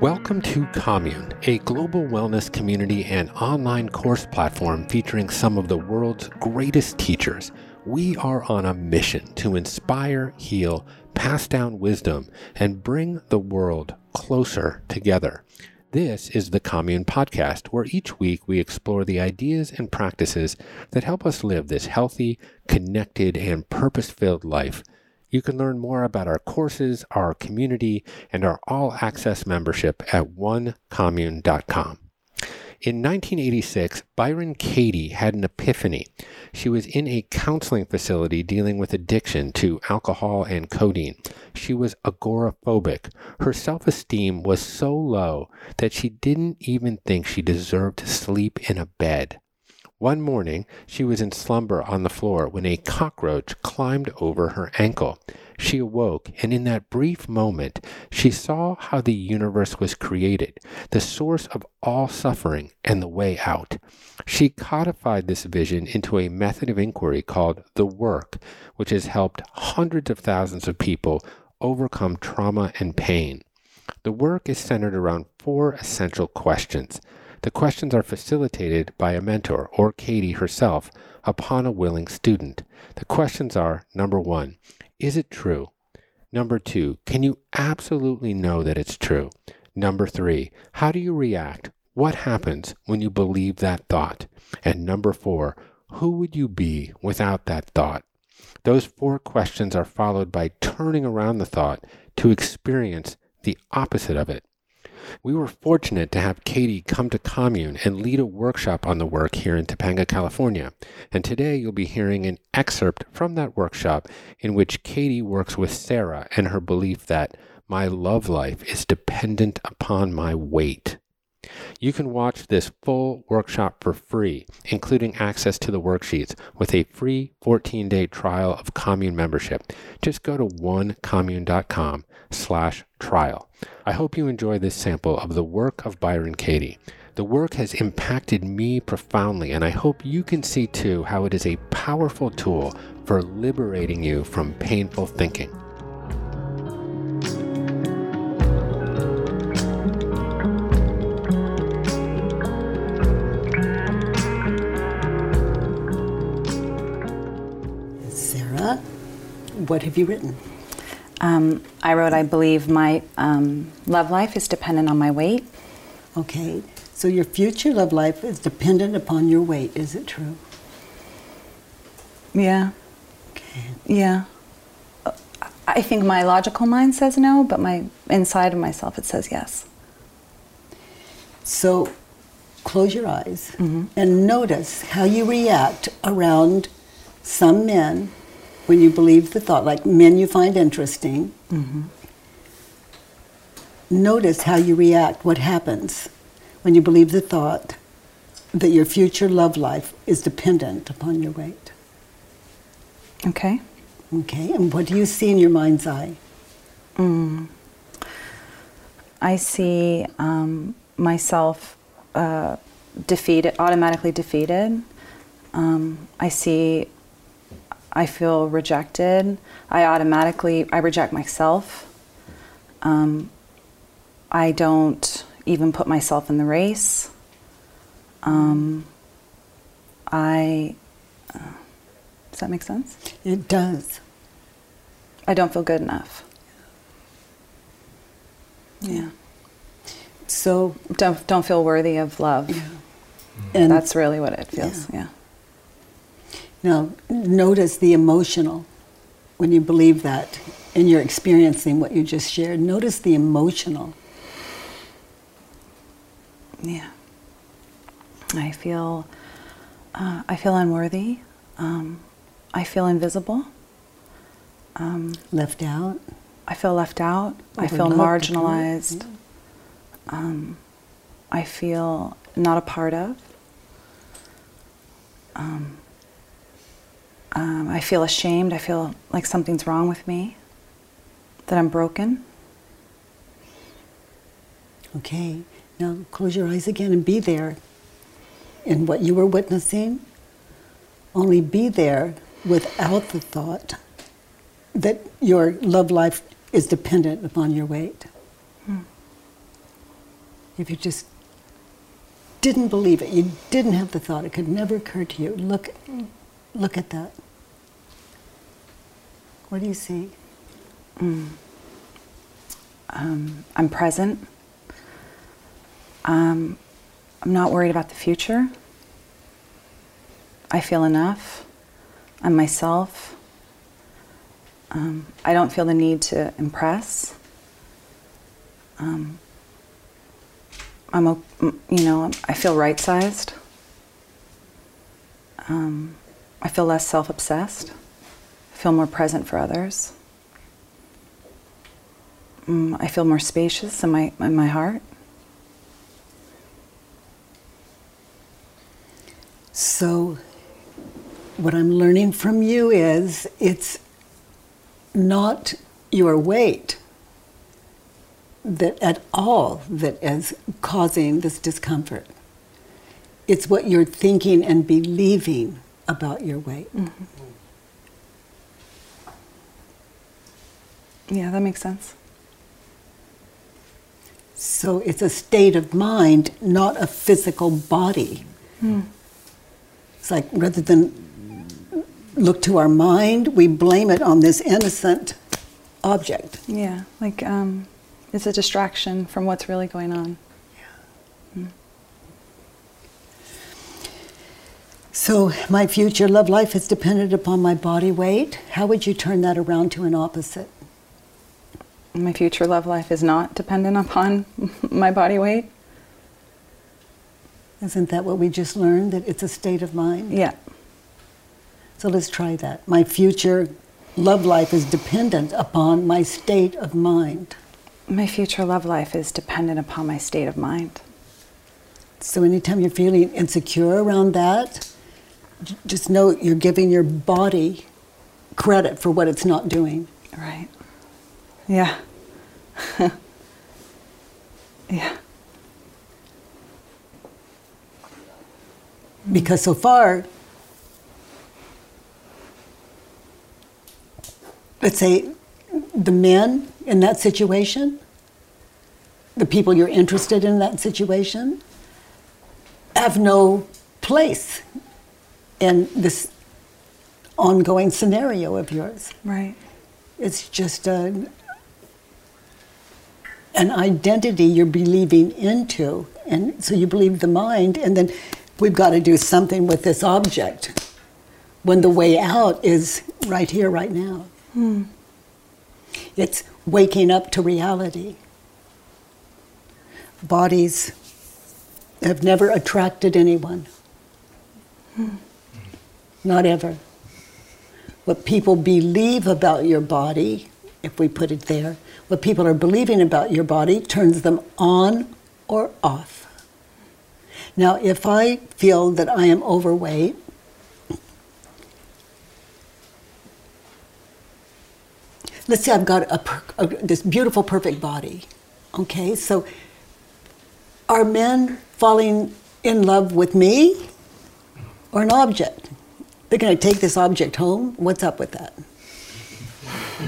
Welcome to Commune, a global wellness community and online course platform featuring some of the world's greatest teachers. We are on a mission to inspire, heal, pass down wisdom, and bring the world closer together. This is the Commune Podcast, where each week we explore the ideas and practices that help us live this healthy, connected, and purpose filled life. You can learn more about our courses, our community, and our all access membership at onecommune.com. In 1986, Byron Katie had an epiphany. She was in a counseling facility dealing with addiction to alcohol and codeine. She was agoraphobic. Her self esteem was so low that she didn't even think she deserved to sleep in a bed. One morning, she was in slumber on the floor when a cockroach climbed over her ankle. She awoke, and in that brief moment, she saw how the universe was created, the source of all suffering, and the way out. She codified this vision into a method of inquiry called the work, which has helped hundreds of thousands of people overcome trauma and pain. The work is centered around four essential questions. The questions are facilitated by a mentor or Katie herself upon a willing student. The questions are number one, is it true? Number two, can you absolutely know that it's true? Number three, how do you react? What happens when you believe that thought? And number four, who would you be without that thought? Those four questions are followed by turning around the thought to experience the opposite of it. We were fortunate to have Katie come to Commune and lead a workshop on the work here in Topanga, California. And today you'll be hearing an excerpt from that workshop in which Katie works with Sarah and her belief that my love life is dependent upon my weight. You can watch this full workshop for free, including access to the worksheets with a free 14-day trial of Commune membership. Just go to onecommune.com slash trial. I hope you enjoy this sample of the work of Byron Katie. The work has impacted me profoundly, and I hope you can see too how it is a powerful tool for liberating you from painful thinking. What have you written? Um, I wrote, I believe my um, love life is dependent on my weight. Okay, so your future love life is dependent upon your weight. Is it true? Yeah. Okay. Yeah. Uh, I think my logical mind says no, but my inside of myself it says yes. So close your eyes and notice how you react around some men when you believe the thought, like men you find interesting. Notice how you react, what happens when you believe the thought that your future love life is dependent upon your weight. Okay. Okay, and what do you see in your mind's eye? I see um, myself uh, defeated, automatically defeated. Um, I see, I feel rejected. I automatically, I reject myself. Um, I don't even put myself in the race. Um, I, uh, does that make sense? It does. I don't feel good enough. Yeah. So, Don't don't feel worthy of love. Yeah. and That's really what it feels. Yeah. Now, notice the emotional when you believe that and you're experiencing what you just shared. Notice the emotional. Yeah. I feel uh, I feel unworthy. Um, I feel invisible. Um, Left out. I feel left out. I feel Overlooked, marginalized. Um, I feel not a part of. Um, um, I feel ashamed. I feel like something's wrong with me, that I'm broken. Okay. Now close your eyes again and be there in what you were witnessing. Only be there without the thought that your love life is dependent upon your weight. If you just didn't believe it, you didn't have the thought, it could never occur to you. Look, look at that. What do you see? Um, I'm present. Um, I'm not worried about the future. I feel enough. I'm myself. Um, I don't feel the need to impress. Um, I'm, you know, I feel right sized. Um, I feel less self obsessed. I feel more present for others. Mm, I feel more spacious in my, in my heart. So, what I'm learning from you is it's not your weight that at all that is causing this discomfort. It's what you're thinking and believing about your weight. Mm-hmm. Yeah, that makes sense. So it's a state of mind, not a physical body. Hmm. It's like rather than look to our mind, we blame it on this innocent object. Yeah, like um, it's a distraction from what's really going on. Hmm. So my future love life is dependent upon my body weight. How would you turn that around to an opposite? My future love life is not dependent upon my body weight. Isn't that what we just learned? That it's a state of mind? Yeah, So let's try that. My future love life is dependent upon my state of mind. my future love life is dependent upon my state of mind. So anytime you're feeling insecure around that, just know you're giving your body credit for what it's not doing. Right. Yeah. yeah. Because so far, let's say the men in that situation, the people you're interested in that situation, have no place in this ongoing scenario of yours. Right. It's just a, an identity you're believing into. And so you believe the mind, and then we've got to do something with this object when the way out is right here, right now. Hmm. It's waking up to reality. Bodies have never attracted anyone. Hmm. Not ever what people believe about your body, if we put it there, what people are believing about your body turns them on or off. Now, if I feel that I am overweight, let's say I've got a, a, this beautiful, perfect body. Okay, so are men falling in love with me or an object? They're going to take this object home. What's up with that?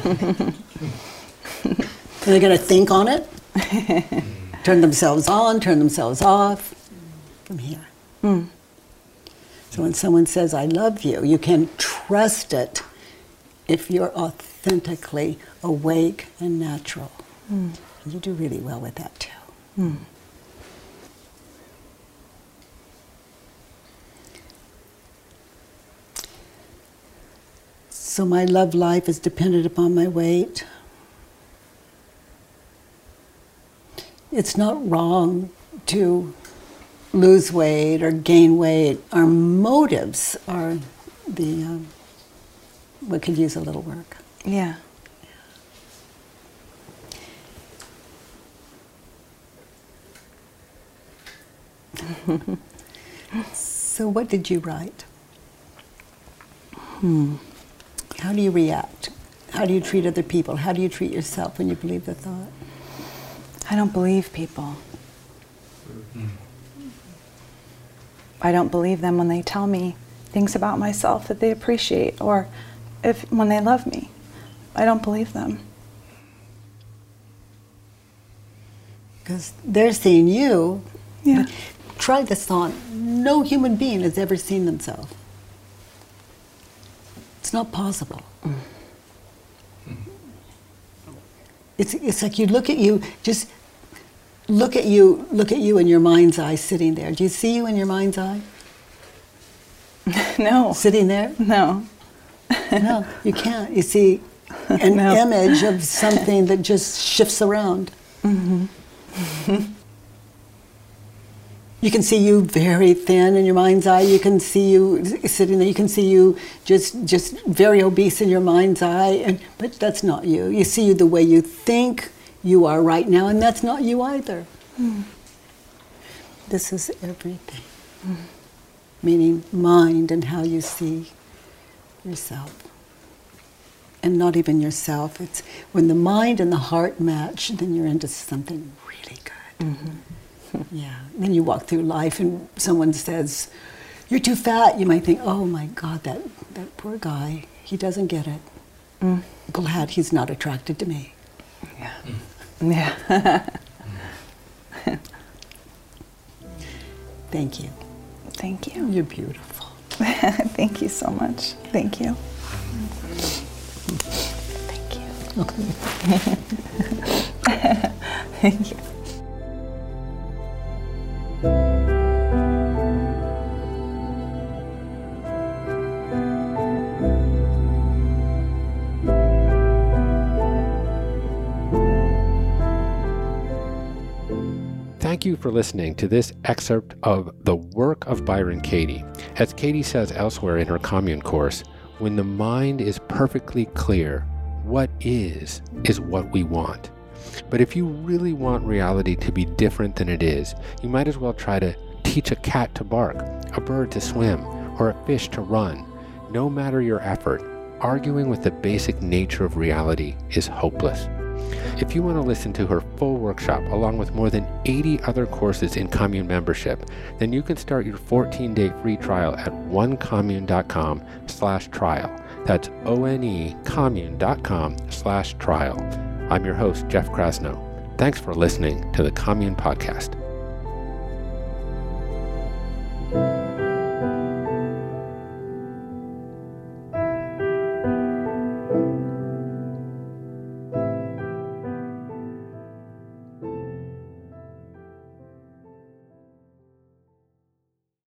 Are they going to think on it? turn themselves on, turn themselves off from here. Hmm. So when someone says, I love you, you can trust it if you're authentically awake and natural. And you do really well with that too. Hmm. So my love life is dependent upon my weight. It's not wrong to lose weight or gain weight. Our motives are the um, what could use a little work. Yeah. So what did you write? Hmm. How do you react? How do you treat other people? How do you treat yourself when you believe the thought? I don't believe people. I don't believe them when they tell me things about myself that they appreciate or if when they love me. I don't believe them. because they're seeing you. Yeah. Try this thought. No human being has ever seen themselves. It's not possible. It's, it's like you look at you, just look at you, look at you in your mind's eye sitting there. Do you see you in your mind's eye? No. Sitting there? No. No, you can't. You see an No. image of something that just shifts around. Mm-hmm. You can see you very thin in your mind's eye. You can see you sitting there. You can see you just just very obese in your mind's eye. And but that's not you. You see you the way you think you are right now, and that's not you either. Hmm. This is everything. Meaning mind and how you see yourself. And not even yourself. It's when the mind and the heart match, then you're into something really good. Mm-hmm. Yeah. Then you walk through life and someone says, You're too fat. You might think, Oh my God, that, that poor guy, he doesn't get it. Mm. Glad he's not attracted to me. Yeah. Yeah. Thank you. Thank you. You're beautiful. Thank you so much. Thank you. Thank you. Thank you. Thank you for listening to this excerpt of The Work of Byron Katie. As Katie says elsewhere in her commune course, when the mind is perfectly clear, what is, is what we want. But if you really want reality to be different than it is, you might as well try to teach a cat to bark, a bird to swim, or a fish to run. No matter your effort, arguing with the basic nature of reality is hopeless. If you want to listen to her full workshop along with more than 80 other courses in commune membership, then you can start your 14-day free trial at onecommune.com slash trial. That's O-N-E commune.com slash trial. I'm your host, Jeff Krasno. Thanks for listening to the Commune Podcast.